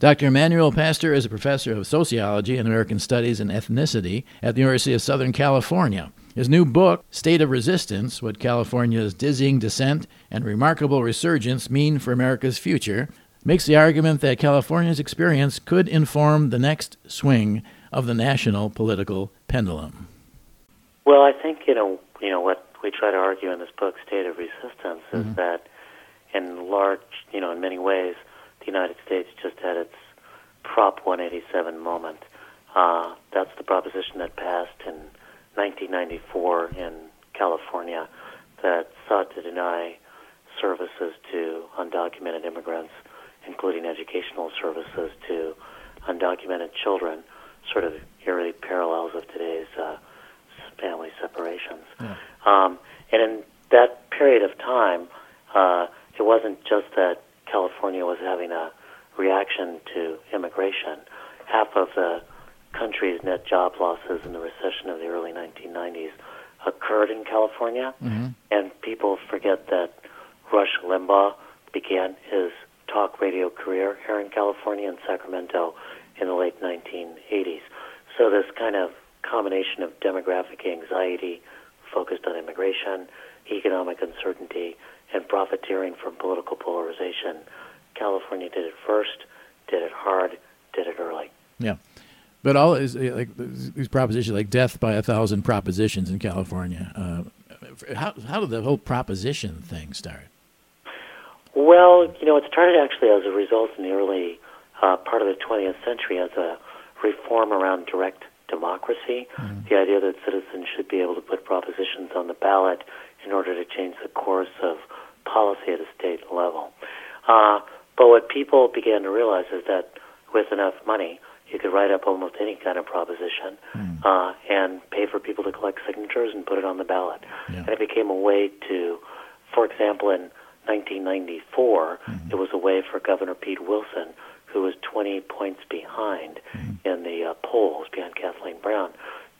Dr. Emanuel Pastor is a professor of sociology and American studies and ethnicity at the University of Southern California. His new book, State of Resistance What California's Dizzying Descent and Remarkable Resurgence Mean for America's Future, makes the argument that California's experience could inform the next swing of the national political pendulum. Well, I think, you know, you know what we try to argue in this book, State of Resistance, is mm-hmm. that in large, you know, in many ways, United States just had its Prop 187 moment. Uh, that's the proposition that passed in 1994 in California that sought to deny services to undocumented immigrants, including educational services to undocumented children, sort of eerily parallels of today's uh, family separations. Yeah. Um, and in that period of time, uh, it wasn't just that California was having a reaction to immigration. Half of the country's net job losses in the recession of the early 1990s occurred in California, mm-hmm. and people forget that Rush Limbaugh began his talk radio career here in California in Sacramento in the late 1980s. So this kind of combination of demographic anxiety focused on immigration, economic uncertainty, and profiteering from political polarization. California did it first, did it hard, did it early. Yeah. But all is like these propositions, like death by a thousand propositions in California. Uh, how how did the whole proposition thing start? Well, you know, it started actually as a result in the early uh, part of the 20th century as a reform around direct democracy. Mm-hmm. The idea that citizens should be able to put propositions on the ballot in order to change the course of policy at a state level. Uh, but what people began to realize is that with enough money, you could write up almost any kind of proposition mm. uh, and pay for people to collect signatures and put it on the ballot. Yeah. And it became a way to, for example, in 1994, mm-hmm. it was a way for Governor Pete Wilson, who was 20 points behind mm-hmm. in the uh, polls behind Kathleen Brown,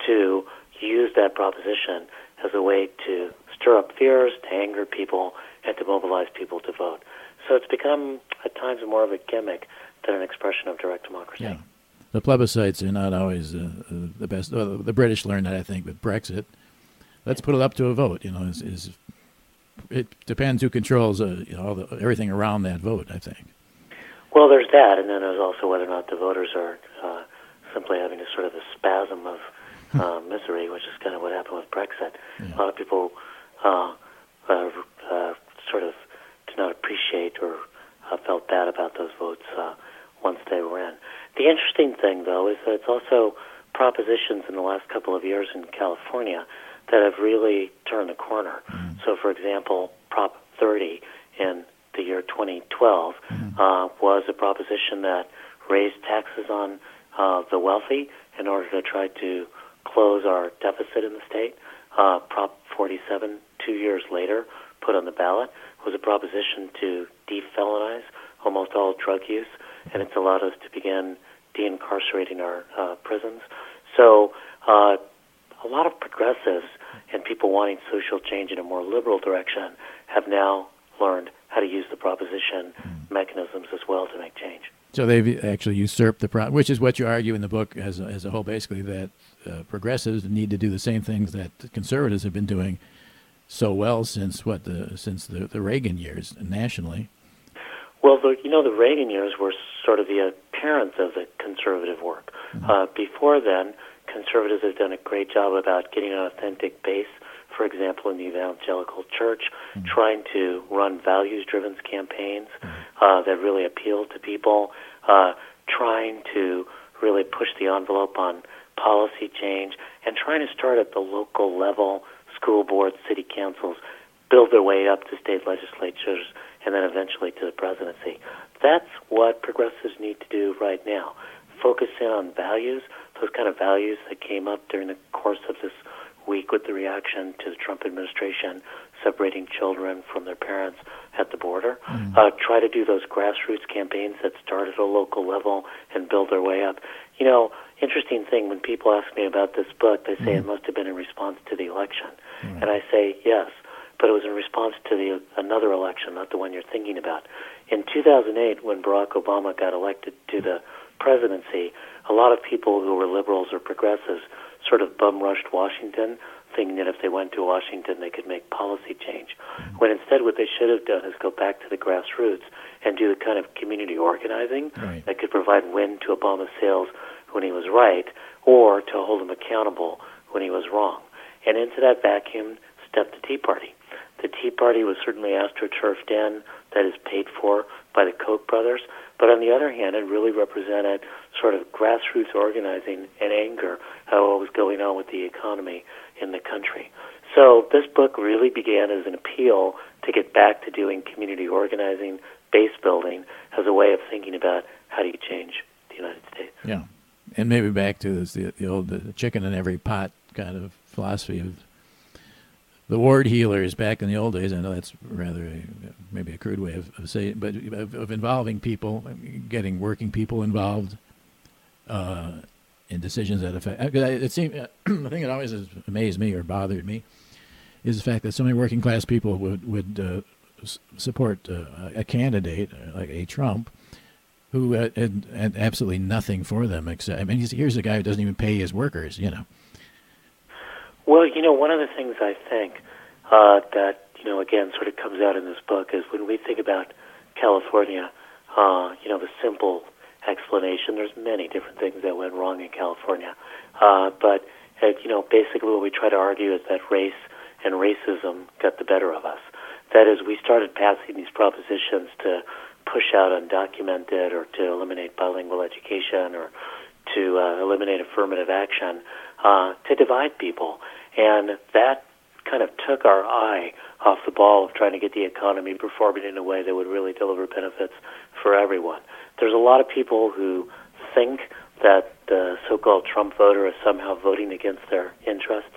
to use that proposition as a way to stir up fears, to anger people, and to mobilize people to vote. So it's become at times more of a gimmick than an expression of direct democracy. Yeah. The plebiscites are not always uh, uh, the best. Uh, the British learned that, I think, with Brexit. Let's put it up to a vote. You know, is, is it depends who controls uh, you know, all the, everything around that vote. I think. Well, there's that, and then there's also whether or not the voters are uh, simply having a sort of a spasm of uh, misery, which is kind of what happened with Brexit. Yeah. A lot of people uh, uh, uh, sort of did not appreciate or uh, felt bad about those votes uh, once they were in. The interesting thing, though, is that it's also propositions in the last couple of years in California that have really turned the corner. Mm. So, for example, Prop 30 in the year 2012 mm. uh, was a proposition that raised taxes on uh, the wealthy in order to try to close our deficit in the state. Uh, Prop 47, two years later, put on the ballot, was a proposition to defelonize almost all drug use, and it's allowed us to begin de-incarcerating our uh, prisons. So uh, a lot of progressives and people wanting social change in a more liberal direction have now learned how to use the proposition mm. mechanisms as well to make change. So they've actually usurped the pro, which is what you argue in the book as a, as a whole, basically that uh, progressives need to do the same things that conservatives have been doing so well since what the since the, the Reagan years nationally. Well, the, you know, the Reagan years were sort of the appearance of the conservative work. Mm-hmm. Uh, before then, conservatives have done a great job about getting an authentic base. For example, in the evangelical church, mm-hmm. trying to run values-driven campaigns mm-hmm. uh, that really appeal to people, uh, trying to really push the envelope on policy change, and trying to start at the local level, school boards, city councils, build their way up to state legislatures, and then eventually to the presidency. That's what progressives need to do right now. Focus in on values, those kind of values that came up during the course of this week with the reaction to the Trump administration separating children from their parents at the border. Mm. Uh, try to do those grassroots campaigns that start at a local level and build their way up. You know, interesting thing when people ask me about this book, they say mm. it must have been in response to the election, mm. and I say yes, but it was in response to the another election, not the one you're thinking about. In 2008, when Barack Obama got elected to the presidency, a lot of people who were liberals or progressives sort of bum rushed Washington, thinking that if they went to Washington, they could make policy change. Mm-hmm. When instead, what they should have done is go back to the grassroots and do the kind of community organizing Right. that could provide wind to Obama's sails when he was right, or to hold him accountable when he was wrong. And into that vacuum stepped the Tea Party. The Tea Party was certainly astroturfed in, that is paid for by the Koch brothers. But on the other hand, it really represented sort of grassroots organizing and anger at what was going on with the economy in the country. So this book really began as an appeal to get back to doing community organizing, base building, as a way of thinking about how do you change the United States. Yeah, and maybe back to the the old the chicken in every pot kind of philosophy of the ward heelers back in the old days. I know that's rather a, maybe a crude way of, of saying, but of, of involving people, getting working people involved uh, in decisions that affect. uh, It seemed the thing that always has amazed me or bothered me is the fact that so many working class people would would uh, support uh, a candidate uh, like a Trump who had, had, absolutely nothing for them except I mean here's a guy who doesn't even pay his workers you know Well, you know, one of the things I think uh, that you know again sort of comes out in this book is when we think about California, uh, you know, the simple explanation. There's many different things that went wrong in California, uh, but uh, you know, basically what we try to argue is that race and racism got the better of us. That is, we started passing these propositions to push out undocumented or to eliminate bilingual education or to uh, eliminate affirmative action uh, to divide people. And that kind of took our eye off the ball of trying to get the economy performing in a way that would really deliver benefits for everyone. There's a lot of people who think that the so-called Trump voter is somehow voting against their interests.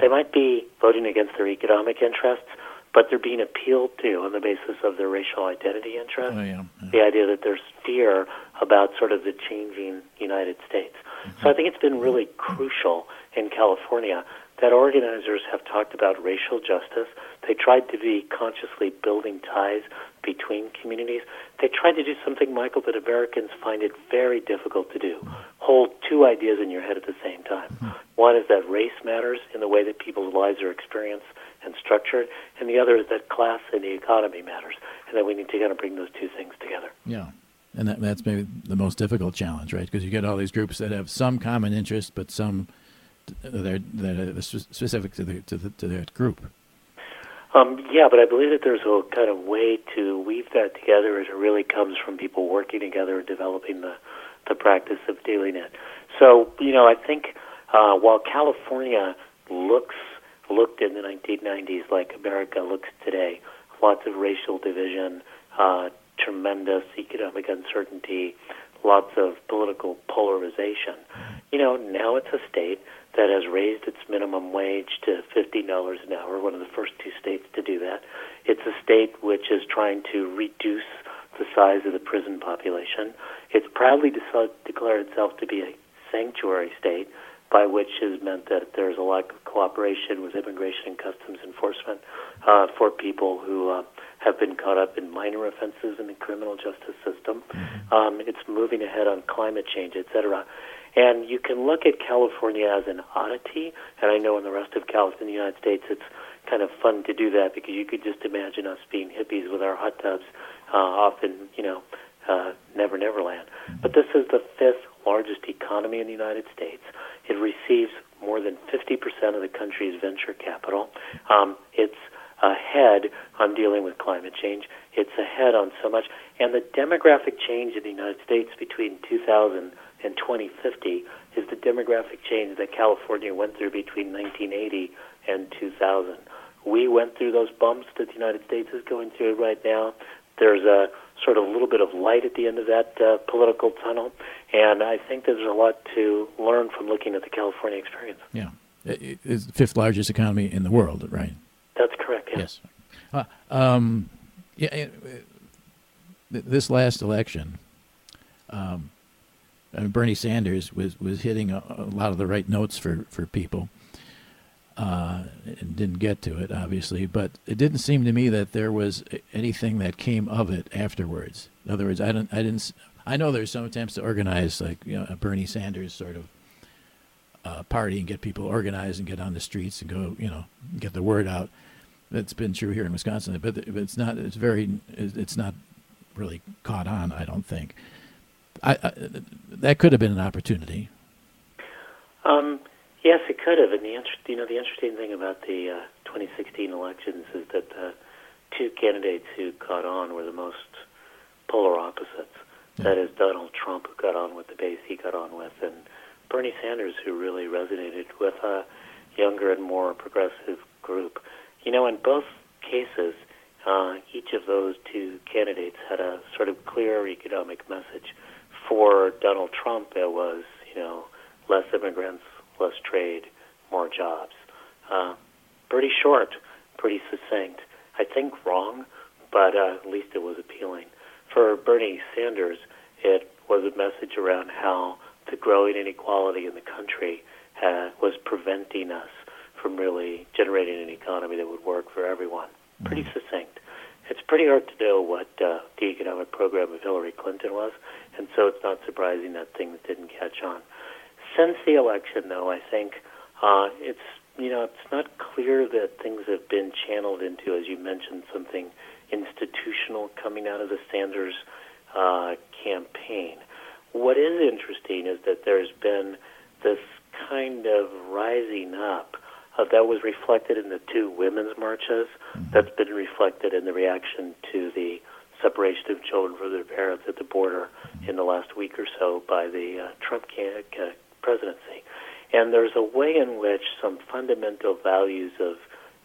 They might be voting against their economic interests, but they're being appealed to on the basis of their racial identity interests oh yeah the idea that there's fear about sort of the changing United States. So I mm-hmm. think it's been really crucial in California that organizers have talked about racial justice. They tried to be consciously building ties between communities. They tried to do something, Michael, that Americans find it very difficult to do hold two ideas in your head at the same time. Mm-hmm. One is that race matters in the way that people's lives are experienced and structured, and the other is that class and the economy matters, and that we need to kind of bring those two things together. yeah and that, that's maybe the most difficult challenge right because you get all these groups that have some common interest but some that are, specific to the to the to their group Um, yeah, but I believe that there's a kind of way to weave that together as it really comes from people working together and developing the, the practice of doing it. So, you know, I think uh, while California looks looked in the 1990s like America looks today, lots of racial division, uh, tremendous economic uncertainty, lots of political polarization. You know, now it's a state that has raised its minimum wage to $15 an hour, one of the first two states to do that. It's a state which is trying to reduce the size of the prison population. It's proudly de- declared itself to be a sanctuary state, by which has meant that there's a lack of cooperation with immigration and customs enforcement uh, for people who uh, have been caught up in minor offenses in the criminal justice system. Um, it's moving ahead on climate change, et cetera. And you can look at California as an oddity, and I know in the rest of California, in the United States, it's kind of fun to do that because you could just imagine us being hippies with our hot tubs uh, off in, you know, uh, Never Never Land. But this is the fifth largest economy in the United States. It receives more than 50% of the country's venture capital. Um, it's ahead on dealing with climate change. It's ahead on so much. And the demographic change in the United States between 2000 and 2050 is the demographic change that California went through between 1980 and 2000. We went through those bumps that the United States is going through right now. There's a sort of a little bit of light at the end of that uh, political tunnel, and I think there's a lot to learn from looking at the California experience. yeah it, it- it's the fifth largest economy in the world right That's correct. Yeah. Yes. Uh, um, yeah. uh, th- This last election, um, Bernie Sanders was was hitting a, a lot of the right notes for for people. Uh, and didn't get to it, obviously. But it didn't seem to me that there was anything that came of it afterwards. In other words, I don't, I didn't, I know there's some attempts to organize like you know a Bernie Sanders sort of uh, party and get people organized and get on the streets and go, you know, get the word out. That's been true here in Wisconsin, but it's not. It's very. It's not really caught on. I don't think. I, I that could have been an opportunity. Um, yes, it could have. And the you know the interesting thing about the uh, 2016 elections is that the two candidates who caught on were the most polar opposites. Yeah. That is Donald Trump, who got on with the base he got on with, and Bernie Sanders, who really resonated with a younger and more progressive group. You know, in both cases, uh, each of those two candidates had a sort of clear economic message. For Donald Trump, it was, you know, less immigrants, less trade, more jobs. Uh, pretty short, pretty succinct. I think wrong, but uh, at least it was appealing. For Bernie Sanders, it was a message around how the growing inequality in the country uh, was preventing us from really generating an economy that would work for everyone. Pretty mm-hmm. succinct. It's pretty hard to know what uh, the economic program of Hillary Clinton was, and so it's not surprising that things didn't catch on. Since the election, though, I think uh, it's you know it's not clear that things have been channeled into, as you mentioned, something institutional coming out of the Sanders uh, campaign. What is interesting is that there's been this kind of rising up uh, that was reflected in the two women's marches. Mm-hmm. That's been reflected in the reaction to the separation of children from their parents at the border in the last week or so by the uh, Trump uh, presidency. And there's a way in which some fundamental values of,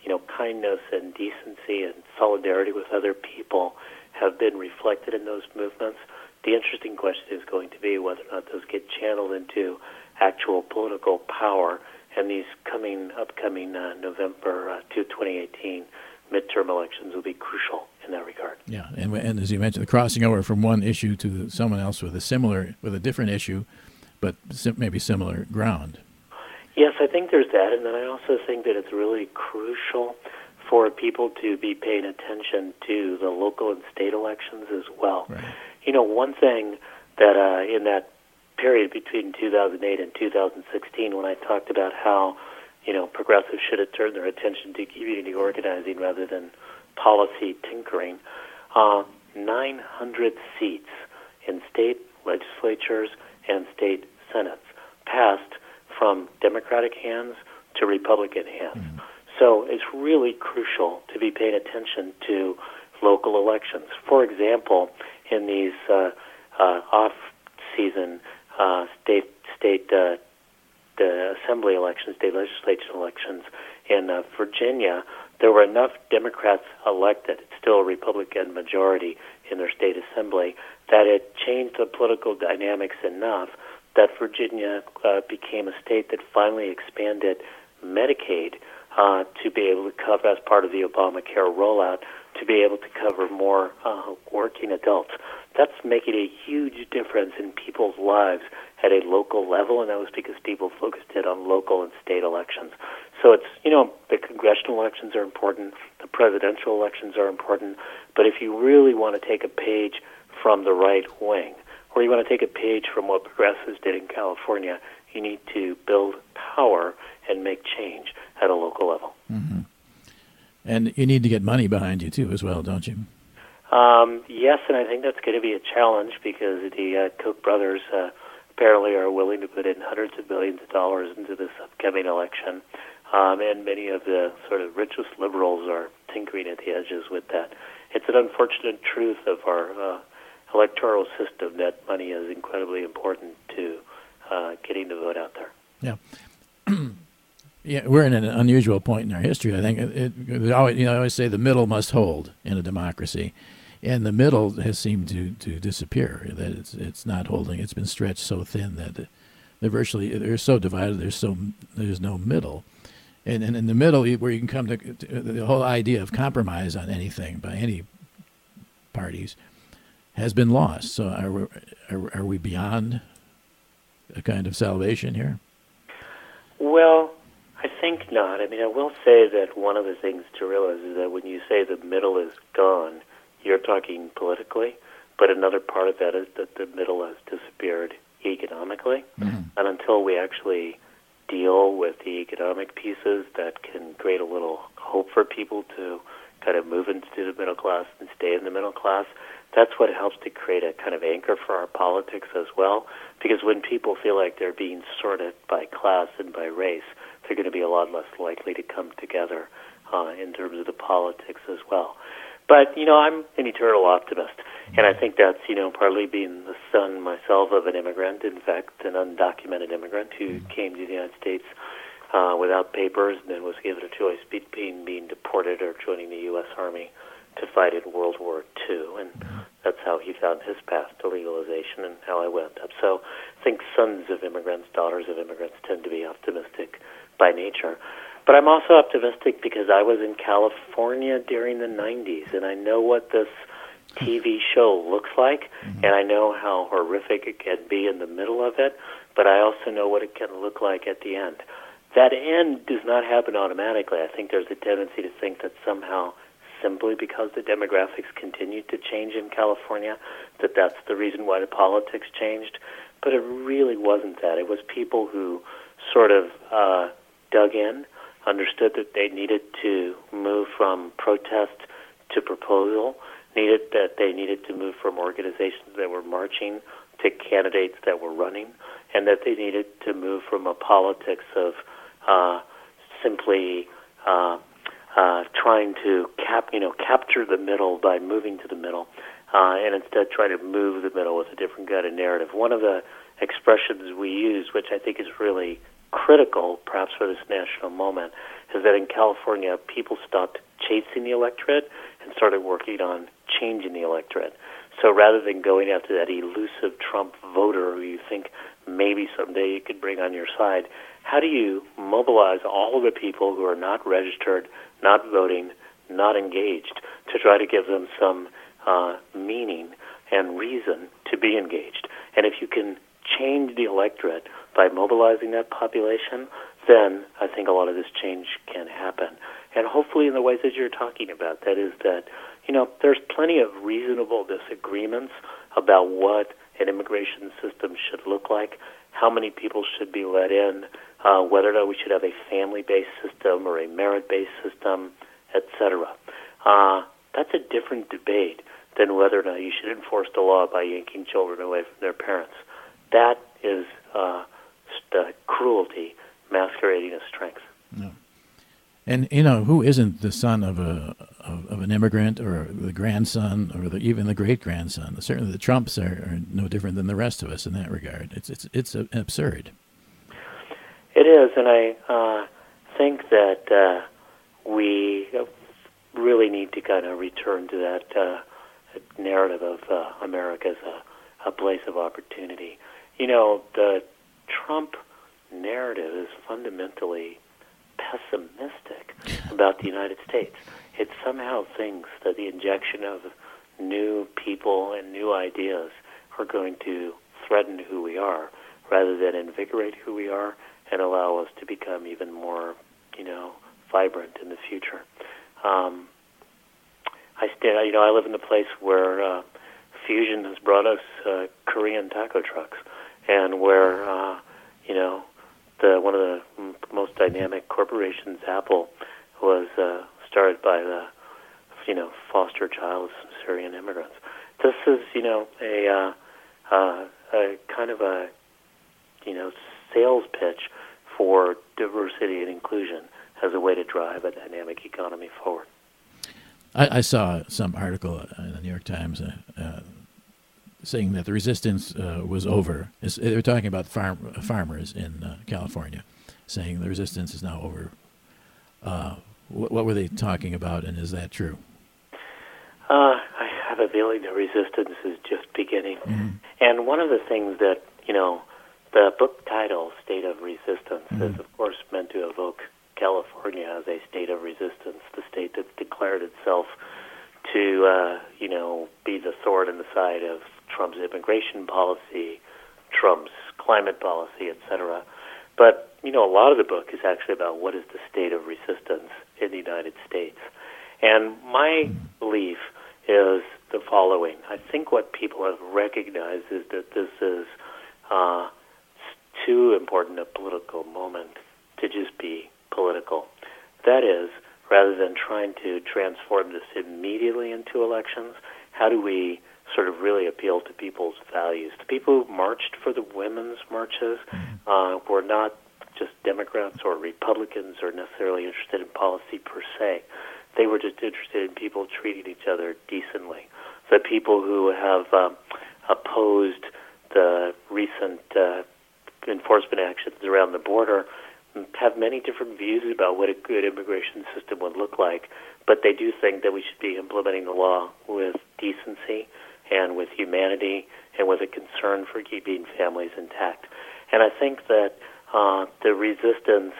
you know, kindness and decency and solidarity with other people have been reflected in those movements. The interesting question is going to be whether or not those get channeled into actual political power, and these coming upcoming uh, November uh, to 2018 midterm elections will be crucial in that regard. Yeah, and, and as you mentioned, the crossing over from one issue to someone else with a similar, with a different issue, but maybe similar ground. Yes, I think there's that, and then I also think that it's really crucial for people to be paying attention to the local and state elections as well. Right. You know, one thing that uh, in that period between 2008 and 2016, when I talked about how you know progressives should have turned their attention to community organizing rather than policy tinkering, uh, 900 seats in state legislatures and state senates passed from Democratic hands to Republican hands. Mm-hmm. So it's really crucial to be paying attention to local elections. For example, in these uh, uh, off-season uh, state state uh, the assembly elections, state legislature elections in uh, Virginia, there were enough Democrats elected, it's still a Republican majority in their state assembly, that it changed the political dynamics enough that Virginia uh, became a state that finally expanded Medicaid uh, to be able to cover, as part of the Obamacare rollout, to be able to cover more uh, working adults. That's making a huge difference in people's lives at a local level, and that was because people focused it on local and state elections. So it's, you know, the congressional elections are important, the presidential elections are important, but if you really want to take a page from the right wing, or you want to take a page from what progressives did in California, you need to build power and make change at a local level. Mm-hmm. And you need to get money behind you too, as well, don't you? Um, yes, and I think that's going to be a challenge because the uh, Koch brothers uh, apparently are willing to put in hundreds of billions of dollars into this upcoming election, um, and many of the sort of richest liberals are tinkering at the edges with that. It's an unfortunate truth of our uh, electoral system that money is incredibly important to uh, getting the vote out there. Yeah. yeah, we're in an unusual point in our history. I think it, it, always, you know, I always say the middle must hold in a democracy, and the middle has seemed to, to disappear. That it's it's not holding. It's been stretched so thin that they're virtually they're so divided. There's so there's no middle, and and in the middle where you can come to, to the whole idea of compromise on anything by any parties has been lost. So are we, are, are we beyond a kind of salvation here? Well, I think not. I mean, I will say that one of the things to realize is that when you say the middle is gone, you're talking politically, but another part of that is that the middle has disappeared economically. Mm-hmm. And until we actually deal with the economic pieces that can create a little hope for people to kind of move into the middle class and stay in the middle class, that's what helps to create a kind of anchor for our politics as well. Because when people feel like they're being sorted by class and by race, they're going to be a lot less likely to come together uh, in terms of the politics as well. But you know, I'm an eternal optimist, and I think that's you know partly being the son myself of an immigrant, in fact, an undocumented immigrant who mm-hmm. came to the United States uh, without papers and then was given a choice between being deported or joining the U.S. Army to fight in World War II, and that's how he found his path to legalization and how I went up. So I think sons of immigrants, daughters of immigrants tend to be optimistic by nature. But I'm also optimistic because I was in California during the 90s, and I know what this TV show looks like, mm-hmm. and I know how horrific it can be in the middle of it, but I also know what it can look like at the end. That end does not happen automatically. I think there's a tendency to think that somehow, simply because the demographics continue to change in California, that that's the reason why the politics changed. But it really wasn't that. It was people who sort of uh, dug in understood that they needed to move from protest to proposal, needed that they needed to move from organizations that were marching to candidates that were running, and that they needed to move from a politics of uh, simply uh, uh, trying to cap, you know, capture the middle by moving to the middle, uh, and instead try to move the middle with a different kind of narrative. One of the expressions we use, which I think is really critical, perhaps for this national moment, is that in California, people stopped chasing the electorate and started working on changing the electorate. So rather than going after that elusive Trump voter who you think maybe someday you could bring on your side, how do you mobilize all of the people who are not registered, not voting, not engaged, to try to give them some uh, meaning and reason to be engaged? And if you can change the electorate by mobilizing that population, then I think a lot of this change can happen. And hopefully in the ways that you're talking about, that is that, you know, there's plenty of reasonable disagreements about what an immigration system should look like, how many people should be let in, uh, whether or not we should have a family-based system or a merit-based system, etc. Uh, that's a different debate than whether or not you should enforce the law by yanking children away from their parents. That is uh, st- cruelty masquerading as strength. No. And you know who isn't the son of a of, of an immigrant or the grandson or the, even the great grandson? Certainly, the Trumps are, are, no different than the rest of us in that regard. It's it's it's absurd. It is, and I uh, think that uh, we really need to kind of return to that uh, narrative of uh, America as a, a place of opportunity. You know, the Trump narrative is fundamentally pessimistic about the United States. It somehow thinks that the injection of new people and new ideas are going to threaten who we are rather than invigorate who we are and allow us to become even more, you know, vibrant in the future. Um, I stand, you know, I live in a place where uh, fusion has brought us uh, Korean taco trucks, and where uh, you know the one of the most dynamic corporations, Apple, was uh, started by the you know foster child Syrian immigrants. This is you know a uh, uh, a kind of a you know sales pitch for diversity and inclusion as a way to drive a dynamic economy forward. I, I saw some article in the New York Times uh, uh, saying that the resistance uh, was over. It's, they were talking about farm, farmers in uh, California, saying the resistance is now over. What, what, were they talking about, and is that true? Uh, I have a feeling the resistance is just beginning. Mm-hmm. And one of the things that, you know, the book title, State of Resistance, mm-hmm. is of course meant to evoke California as a state of resistance, the state that's declared itself to, uh, you know, be the sword in the side of Trump's immigration policy, Trump's climate policy, etc. But you know, a lot of the book is actually about what is the state of resistance in the United States. And my belief is the following. I think what people have recognized is that this is uh, too important a political moment to just be political. That is, rather than trying to transform this immediately into elections, how do we sort of really appeal to people's values? The people who marched for the women's marches uh, were not just Democrats or Republicans or necessarily interested in policy per se. They were just interested in people treating each other decently. The people who have um, opposed the recent uh, enforcement actions around the border have many different views about what a good immigration system would look like, but they do think that we should be implementing the law with decency and with humanity and with a concern for keeping families intact. And I think that uh, the resistance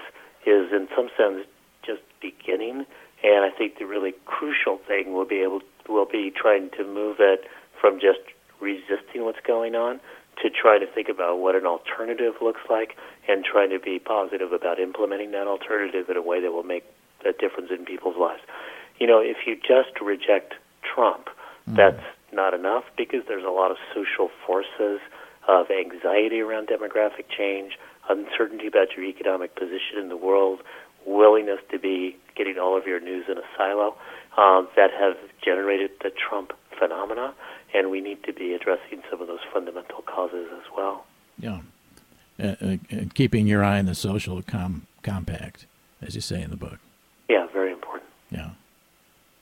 is, in some sense, just beginning. And I think the really crucial thing will be able will be trying to move it from just resisting what's going on to try to think about what an alternative looks like and trying to be positive about implementing that alternative in a way that will make a difference in people's lives. You know, if you just reject Trump, mm. that's not enough because there's a lot of social forces of anxiety around demographic change, uncertainty about your economic position in the world, willingness to be getting all of your news in a silo um, that have generated the Trump phenomena, and we need to be addressing some of those fundamental causes as well. Yeah, uh, uh, keeping your eye on the social com- compact, as you say in the book. Yeah, very important. Yeah,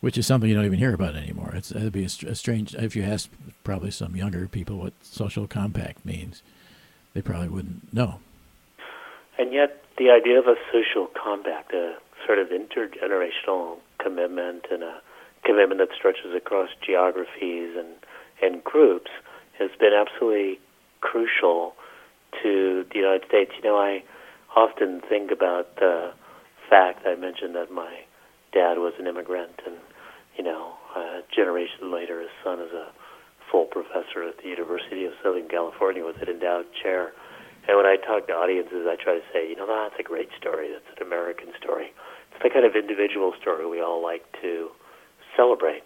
which is something you don't even hear about anymore. It's it'd be a, a strange if you ask probably some younger people what social compact means, they probably wouldn't know. And yet, the idea of a social compact, a sort of intergenerational commitment and a commitment that stretches across geographies and, and groups has been absolutely crucial to the United States. You know, I often think about the fact I mentioned that my dad was an immigrant, and you know, a generation later, his son is a full professor at the University of Southern California with an endowed chair. And when I talk to audiences, I try to say, you know, that's a great story. That's an American story. It's the kind of individual story we all like to celebrate.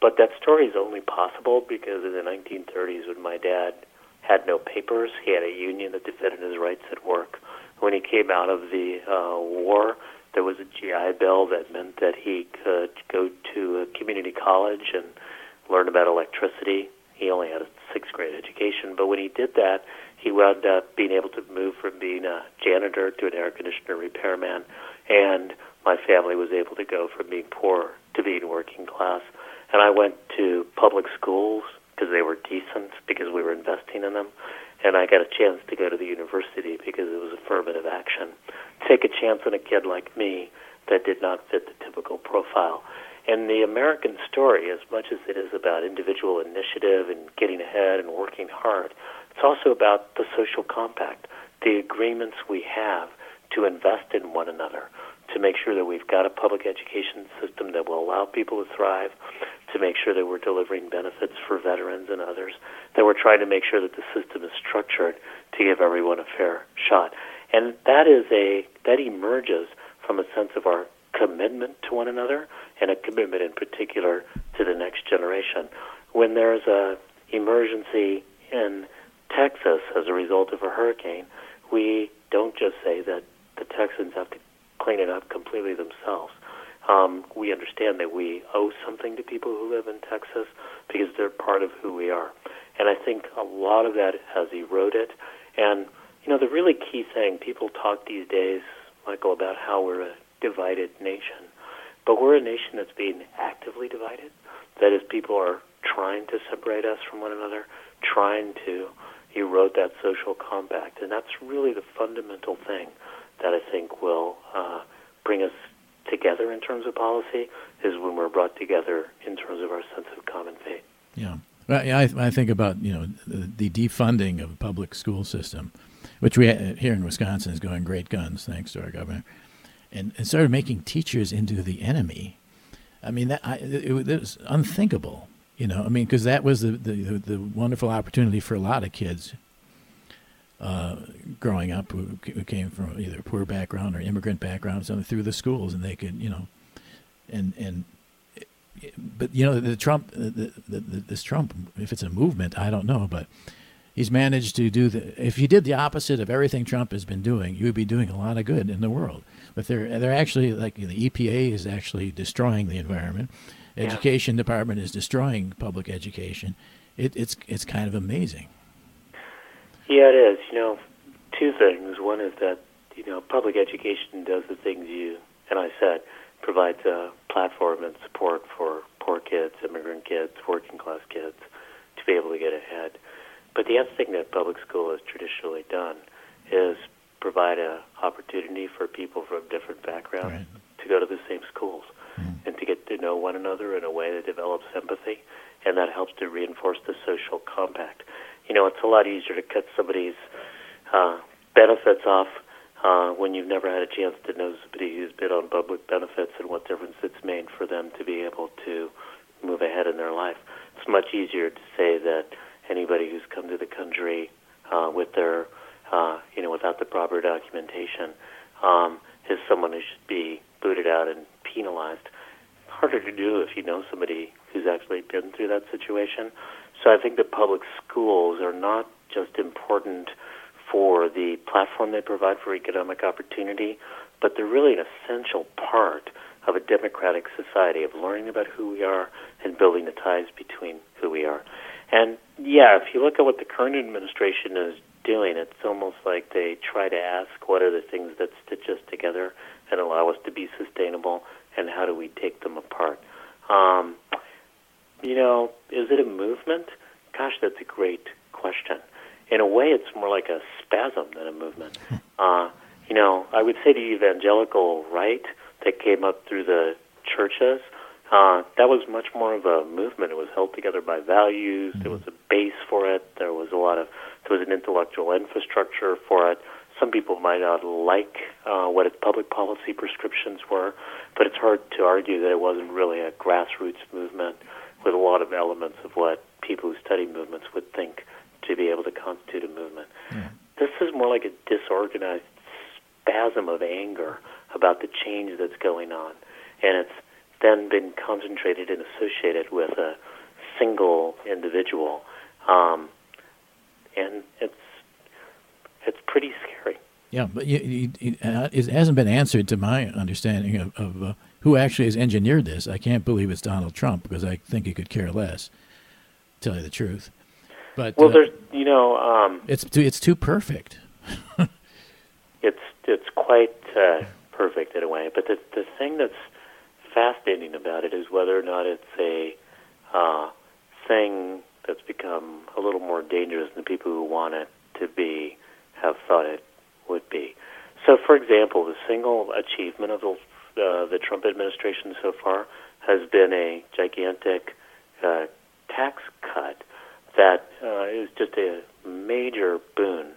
But that story is only possible because in the 1930s, when my dad had no papers, he had a union that defended his rights at work. When he came out of the uh, war, there was a GI Bill that meant that he could go to a community college and learn about electricity. He only had a sixth grade education, but when he did that, he wound up being able to move from being a janitor to an air conditioner repairman, and my family was able to go from being poor to being working class. And I went to public schools because they were decent, because we were investing in them. And I got a chance to go to the university because it was affirmative action. Take a chance on a kid like me that did not fit the typical profile. And the American story, as much as it is about individual initiative and getting ahead and working hard, it's also about the social compact, the agreements we have to invest in one another, to make sure that we've got a public education system that will allow people to thrive, to make sure that we're delivering benefits for veterans and others, that we're trying to make sure that the system is structured to give everyone a fair shot. And that is a that emerges from a sense of our commitment to one another and a commitment in particular to the next generation. When there's a emergency in Texas as a result of a hurricane, we don't just say that the Texans have to clean it up completely themselves. Um, we understand that we owe something to people who live in Texas because they're part of who we are. And I think a lot of that has eroded. And, you know, the really key thing, people talk these days, Michael, about how we're a divided nation. But we're a nation that's being actively divided. That is, people are trying to separate us from one another, trying to erode that social compact. And that's really the fundamental thing that I think will uh, bring us together in terms of policy is when we're brought together in terms of our sense of common fate. Yeah. I, I think about you know the, the, defunding of public school system, which we here in Wisconsin is going great guns thanks to our governor, and, and started making teachers into the enemy. I mean that I, it, it was unthinkable, you know. I mean because that was the, the the wonderful opportunity for a lot of kids uh, growing up who, who came from either poor background or immigrant background, something through the schools, and they could, you know, and and but you know the Trump the, the, this Trump if it's a movement I don't know but he's managed to do the if you did the opposite of everything Trump has been doing you would be doing a lot of good in the world but they're they're actually like the EPA is actually destroying the environment education yeah. department is destroying public education it, it's it's kind of amazing yeah it is you know two things one is that you know public education does the things you and I said provides a platform and support for poor kids, immigrant kids, working class kids to be able to get ahead. But the other thing that public school has traditionally done is provide an opportunity for people from different backgrounds right. to go to the same schools mm. and to get to know one another in a way that develops empathy, and that helps to reinforce the social compact. You know, it's a lot easier to cut somebody's uh, benefits off uh, when you've never had a chance to know somebody who's been on public benefits and what difference it's made for them to be able to move ahead in their life. It's much easier to say that anybody who's come to the country uh, with their, uh, you know, without the proper documentation um, is someone who should be booted out and penalized. Harder to do if you know somebody who's actually been through that situation. So I think the public schools are not just important for the platform they provide for economic opportunity, but they're really an essential part of a democratic society of learning about who we are and building the ties between who we are. And yeah, if you look at what the current administration is doing, it's almost like they try to ask what are the things that stitch us together and allow us to be sustainable, and how do we take them apart. Um, you know, is it a movement? Gosh, that's a great question in a way, it's more like a spasm than a movement. Uh, you know, I would say the evangelical right that came up through the churches, uh, that was much more of a movement. It was held together by values. There was a base for it. There was a lot of there was an intellectual infrastructure for it. Some people might not like uh, what its public policy prescriptions were, but it's hard to argue that it wasn't really a grassroots movement with a lot of elements of what people who study movements would think to be able to constitute a movement. Yeah. This is more like a disorganized spasm of anger about the change that's going on, and it's then been concentrated and associated with a single individual, um, and it's it's pretty scary. Yeah, but you, you, uh, it hasn't been answered to my understanding of, of uh, who actually has engineered this. I can't believe it's Donald Trump because I think he could care less. Tell you the truth. But well, uh, there's you know um, it's too, it's too perfect. it's it's quite uh, perfect in a way, but the the thing that's fascinating about it is whether or not it's a uh, thing that's become a little more dangerous than people who want it to be have thought it would be. So, for example, the single achievement of the, uh, the Trump administration so far has been a gigantic uh, tax cut that uh, is just a major boon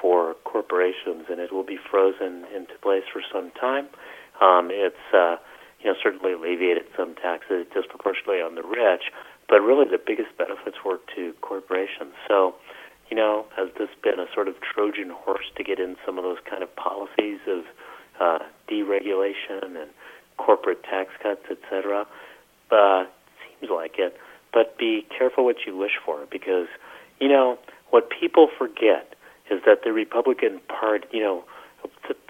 for corporations, and it will be frozen into place for some time. Um, it's uh, you know certainly alleviated some taxes disproportionately on the rich, but really the biggest benefits were to corporations. So, you know, has this been a sort of Trojan horse to get in some of those kind of policies of uh, deregulation and corporate tax cuts, et cetera? Uh, seems like it but be careful what you wish for because, you know, what people forget is that the Republican Party, you know,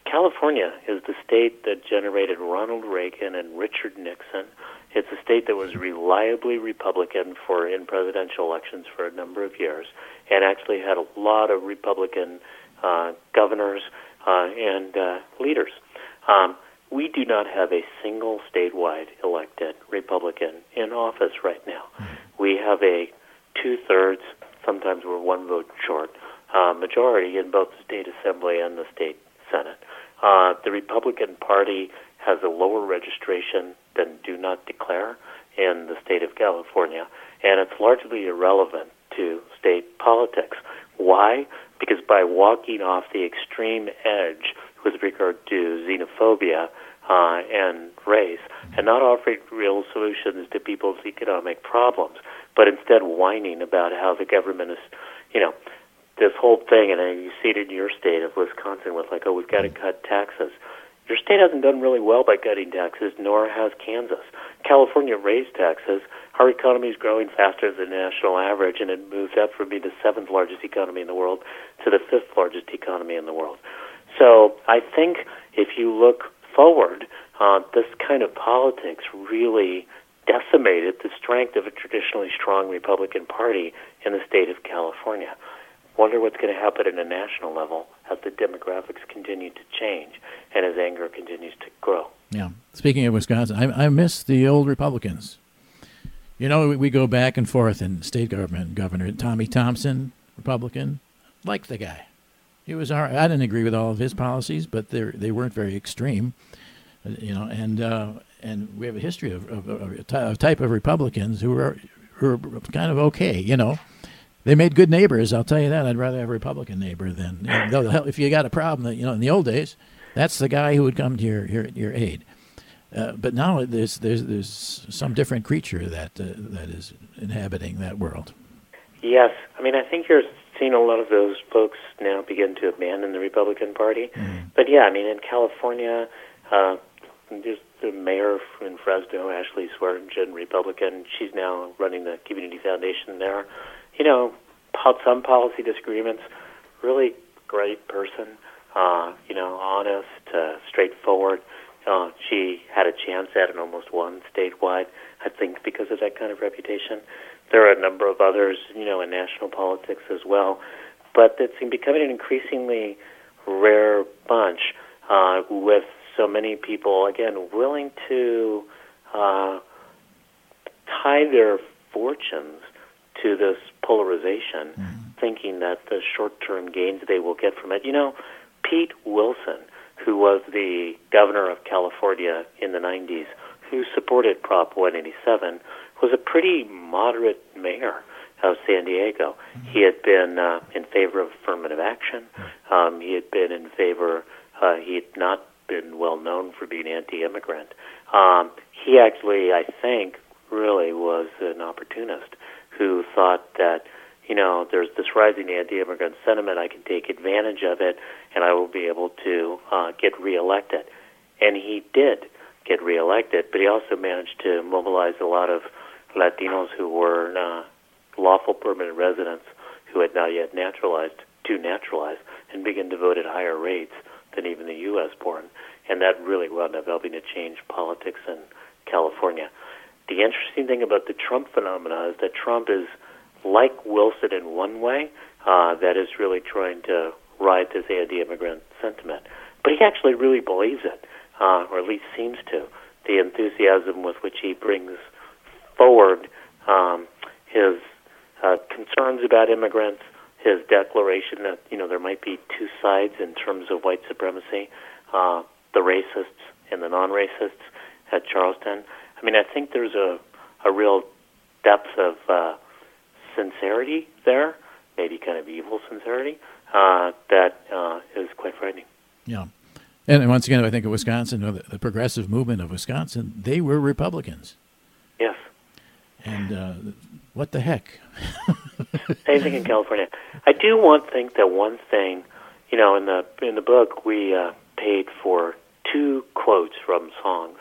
California is the state that generated Ronald Reagan and Richard Nixon. It's a state that was reliably Republican for in presidential elections for a number of years, and actually had a lot of Republican uh, governors uh, and uh, leaders. Um, we do not have a single statewide elected Republican in office right now. Mm-hmm. We have a two thirds, sometimes we're one vote short, uh, majority in both the state assembly and the state senate. Uh, the Republican Party has a lower registration than do not declare in the state of California, and it's largely irrelevant to state politics. Why? Because by walking off the extreme edge with regard to xenophobia uh, and race, and not offering real solutions to people's economic problems, but instead whining about how the government is, you know, this whole thing, and you see it in your state of Wisconsin with like, oh, we've got to cut taxes. Your state hasn't done really well by cutting taxes, nor has Kansas. California raised taxes. Our economy is growing faster than the national average, and it moves up from being the seventh largest economy in the world to the fifth largest economy in the world. So I think if you look forward, uh, this kind of politics really decimated the strength of a traditionally strong Republican Party in the state of California. Wonder what's going to happen at a national level as the demographics continue to change and as anger continues to grow. Yeah. Speaking of Wisconsin, I, I miss the old Republicans. You know, we, we go back and forth in state government. Governor Tommy Thompson, Republican, liked the guy. He was our. I didn't agree with all of his policies, but they they weren't very extreme. You know, and uh, and we have a history of, of, of, a type of Republicans who are who are kind of okay. You know, they made good neighbors. I'll tell you that. I'd rather have a Republican neighbor than you know, if you got a problem. That, you know, in the old days, that's the guy who would come to your your, your aid. Uh, but now there's there's there's some different creature that uh, that is inhabiting that world. Yes, I mean I think you're seeing a lot of those folks now begin to abandon the Republican Party. Mm. But yeah, I mean in California, uh, there's the mayor in Fresno, Ashley Swearengin, Republican. She's now running the Community Foundation there. You know, some policy disagreements. Really great person. Uh, you know, honest, uh, straightforward. Uh, she had a chance at and almost won statewide. I think because of that kind of reputation. There are a number of others, you know, in national politics as well. But it's becoming an increasingly rare bunch uh, with so many people, again, willing to uh, tie their fortunes to this polarization, mm-hmm. thinking that the short term gains they will get from it. You know, Pete Wilson, who was the governor of California in the 90s, who supported Prop 187, was a pretty moderate mayor of San Diego. He had been uh, in favor of affirmative action. Um, he had been in favor. Uh, he had not been well known for being anti-immigrant. Um, he actually, I think, really was an opportunist who thought that you know there's this rising anti-immigrant sentiment. I can take advantage of it, and I will be able to uh, get reelected. And he did get reelected, but he also managed to mobilize a lot of Latinos who were uh, lawful permanent residents who had not yet naturalized to naturalize and begin to vote at higher rates than even the U.S. born, and that really wound up helping to change politics in California. The interesting thing about the Trump phenomena is that Trump is like Wilson in one way, uh, that is really trying to ride this anti-immigrant sentiment, but he actually really believes it, uh, or at least seems to. The enthusiasm with which he brings forward um, his uh, concerns about immigrants, his declaration that you know there might be two sides in terms of white supremacy, uh, the racists and the non-racists at Charleston. I mean, I think there's a a real depth of uh, sincerity there, maybe kind of evil sincerity, uh, that uh, is quite frightening. Yeah. And once again, I think of Wisconsin, the, the progressive movement of Wisconsin, they were Republicans. Yes. And uh, what the heck? Same thing in California. I do want to think that one thing, you know, in the in the book we uh, paid for two quotes from songs.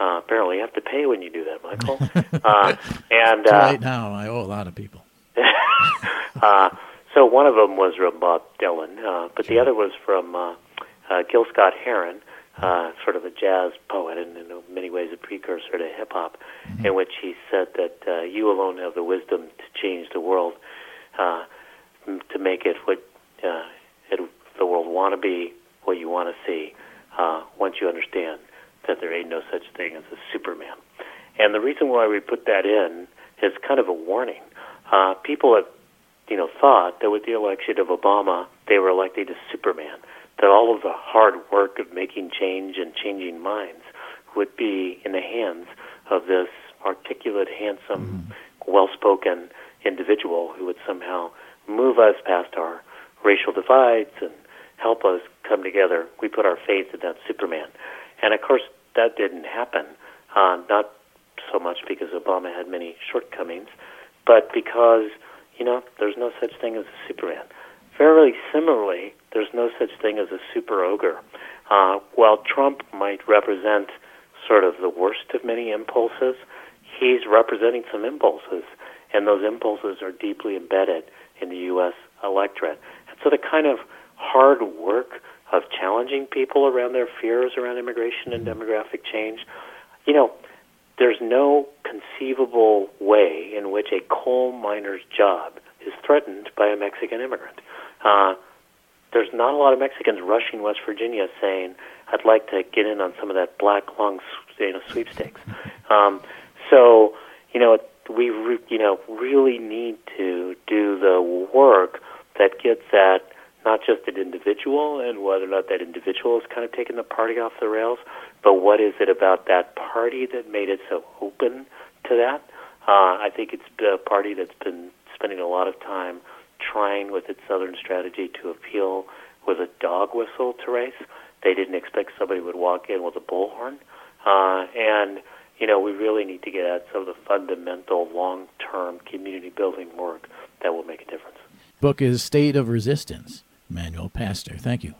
Uh, apparently, you have to pay when you do that, Michael. uh, and uh, right now, I owe a lot of people. uh, so one of them was from Bob Dylan, uh, but sure. the other was from uh, uh, Gil Scott Heron, uh, sort of a jazz poet and in many ways a precursor to hip hop, mm-hmm. in which he said that uh, you alone have the wisdom to change the world, uh, to make it what uh, it, the world want to be, what you want to see. Uh, once you understand that there ain't no such thing as a Superman, and the reason why we put that in is kind of a warning. Uh, people have, you know, thought that with the election of Obama, they were elected as Superman that all of the hard work of making change and changing minds would be in the hands of this articulate, handsome, mm-hmm. well spoken individual who would somehow move us past our racial divides and help us come together. We put our faith in that Superman. And of course, that didn't happen, uh, not so much because Obama had many shortcomings, but because, you know, there's no such thing as a Superman fairly similarly, there's no such thing as a super ogre. Uh, while Trump might represent sort of the worst of many impulses, he's representing some impulses, and those impulses are deeply embedded in the U.S. electorate. And so the kind of hard work of challenging people around their fears around immigration and demographic change, you know, there's no conceivable way in which a coal miner's job is threatened by a Mexican immigrant. Uh, there's not a lot of Mexicans rushing West Virginia saying, "I'd like to get in on some of that black lung you know, sweepstakes." Um, so, you know, we re- you know really need to do the work that gets at not just an individual and whether or not that individual is kind of taking the party off the rails, but what is it about that party that made it so open to that? Uh, I think it's a party that's been spending a lot of time trying with its southern strategy to appeal with a dog whistle to race. They didn't expect somebody would walk in with a bullhorn, uh, and you know we really need to get at some of the fundamental long-term community building work that will make a difference. Book is State of Resistance. Manuel Pastor, thank you.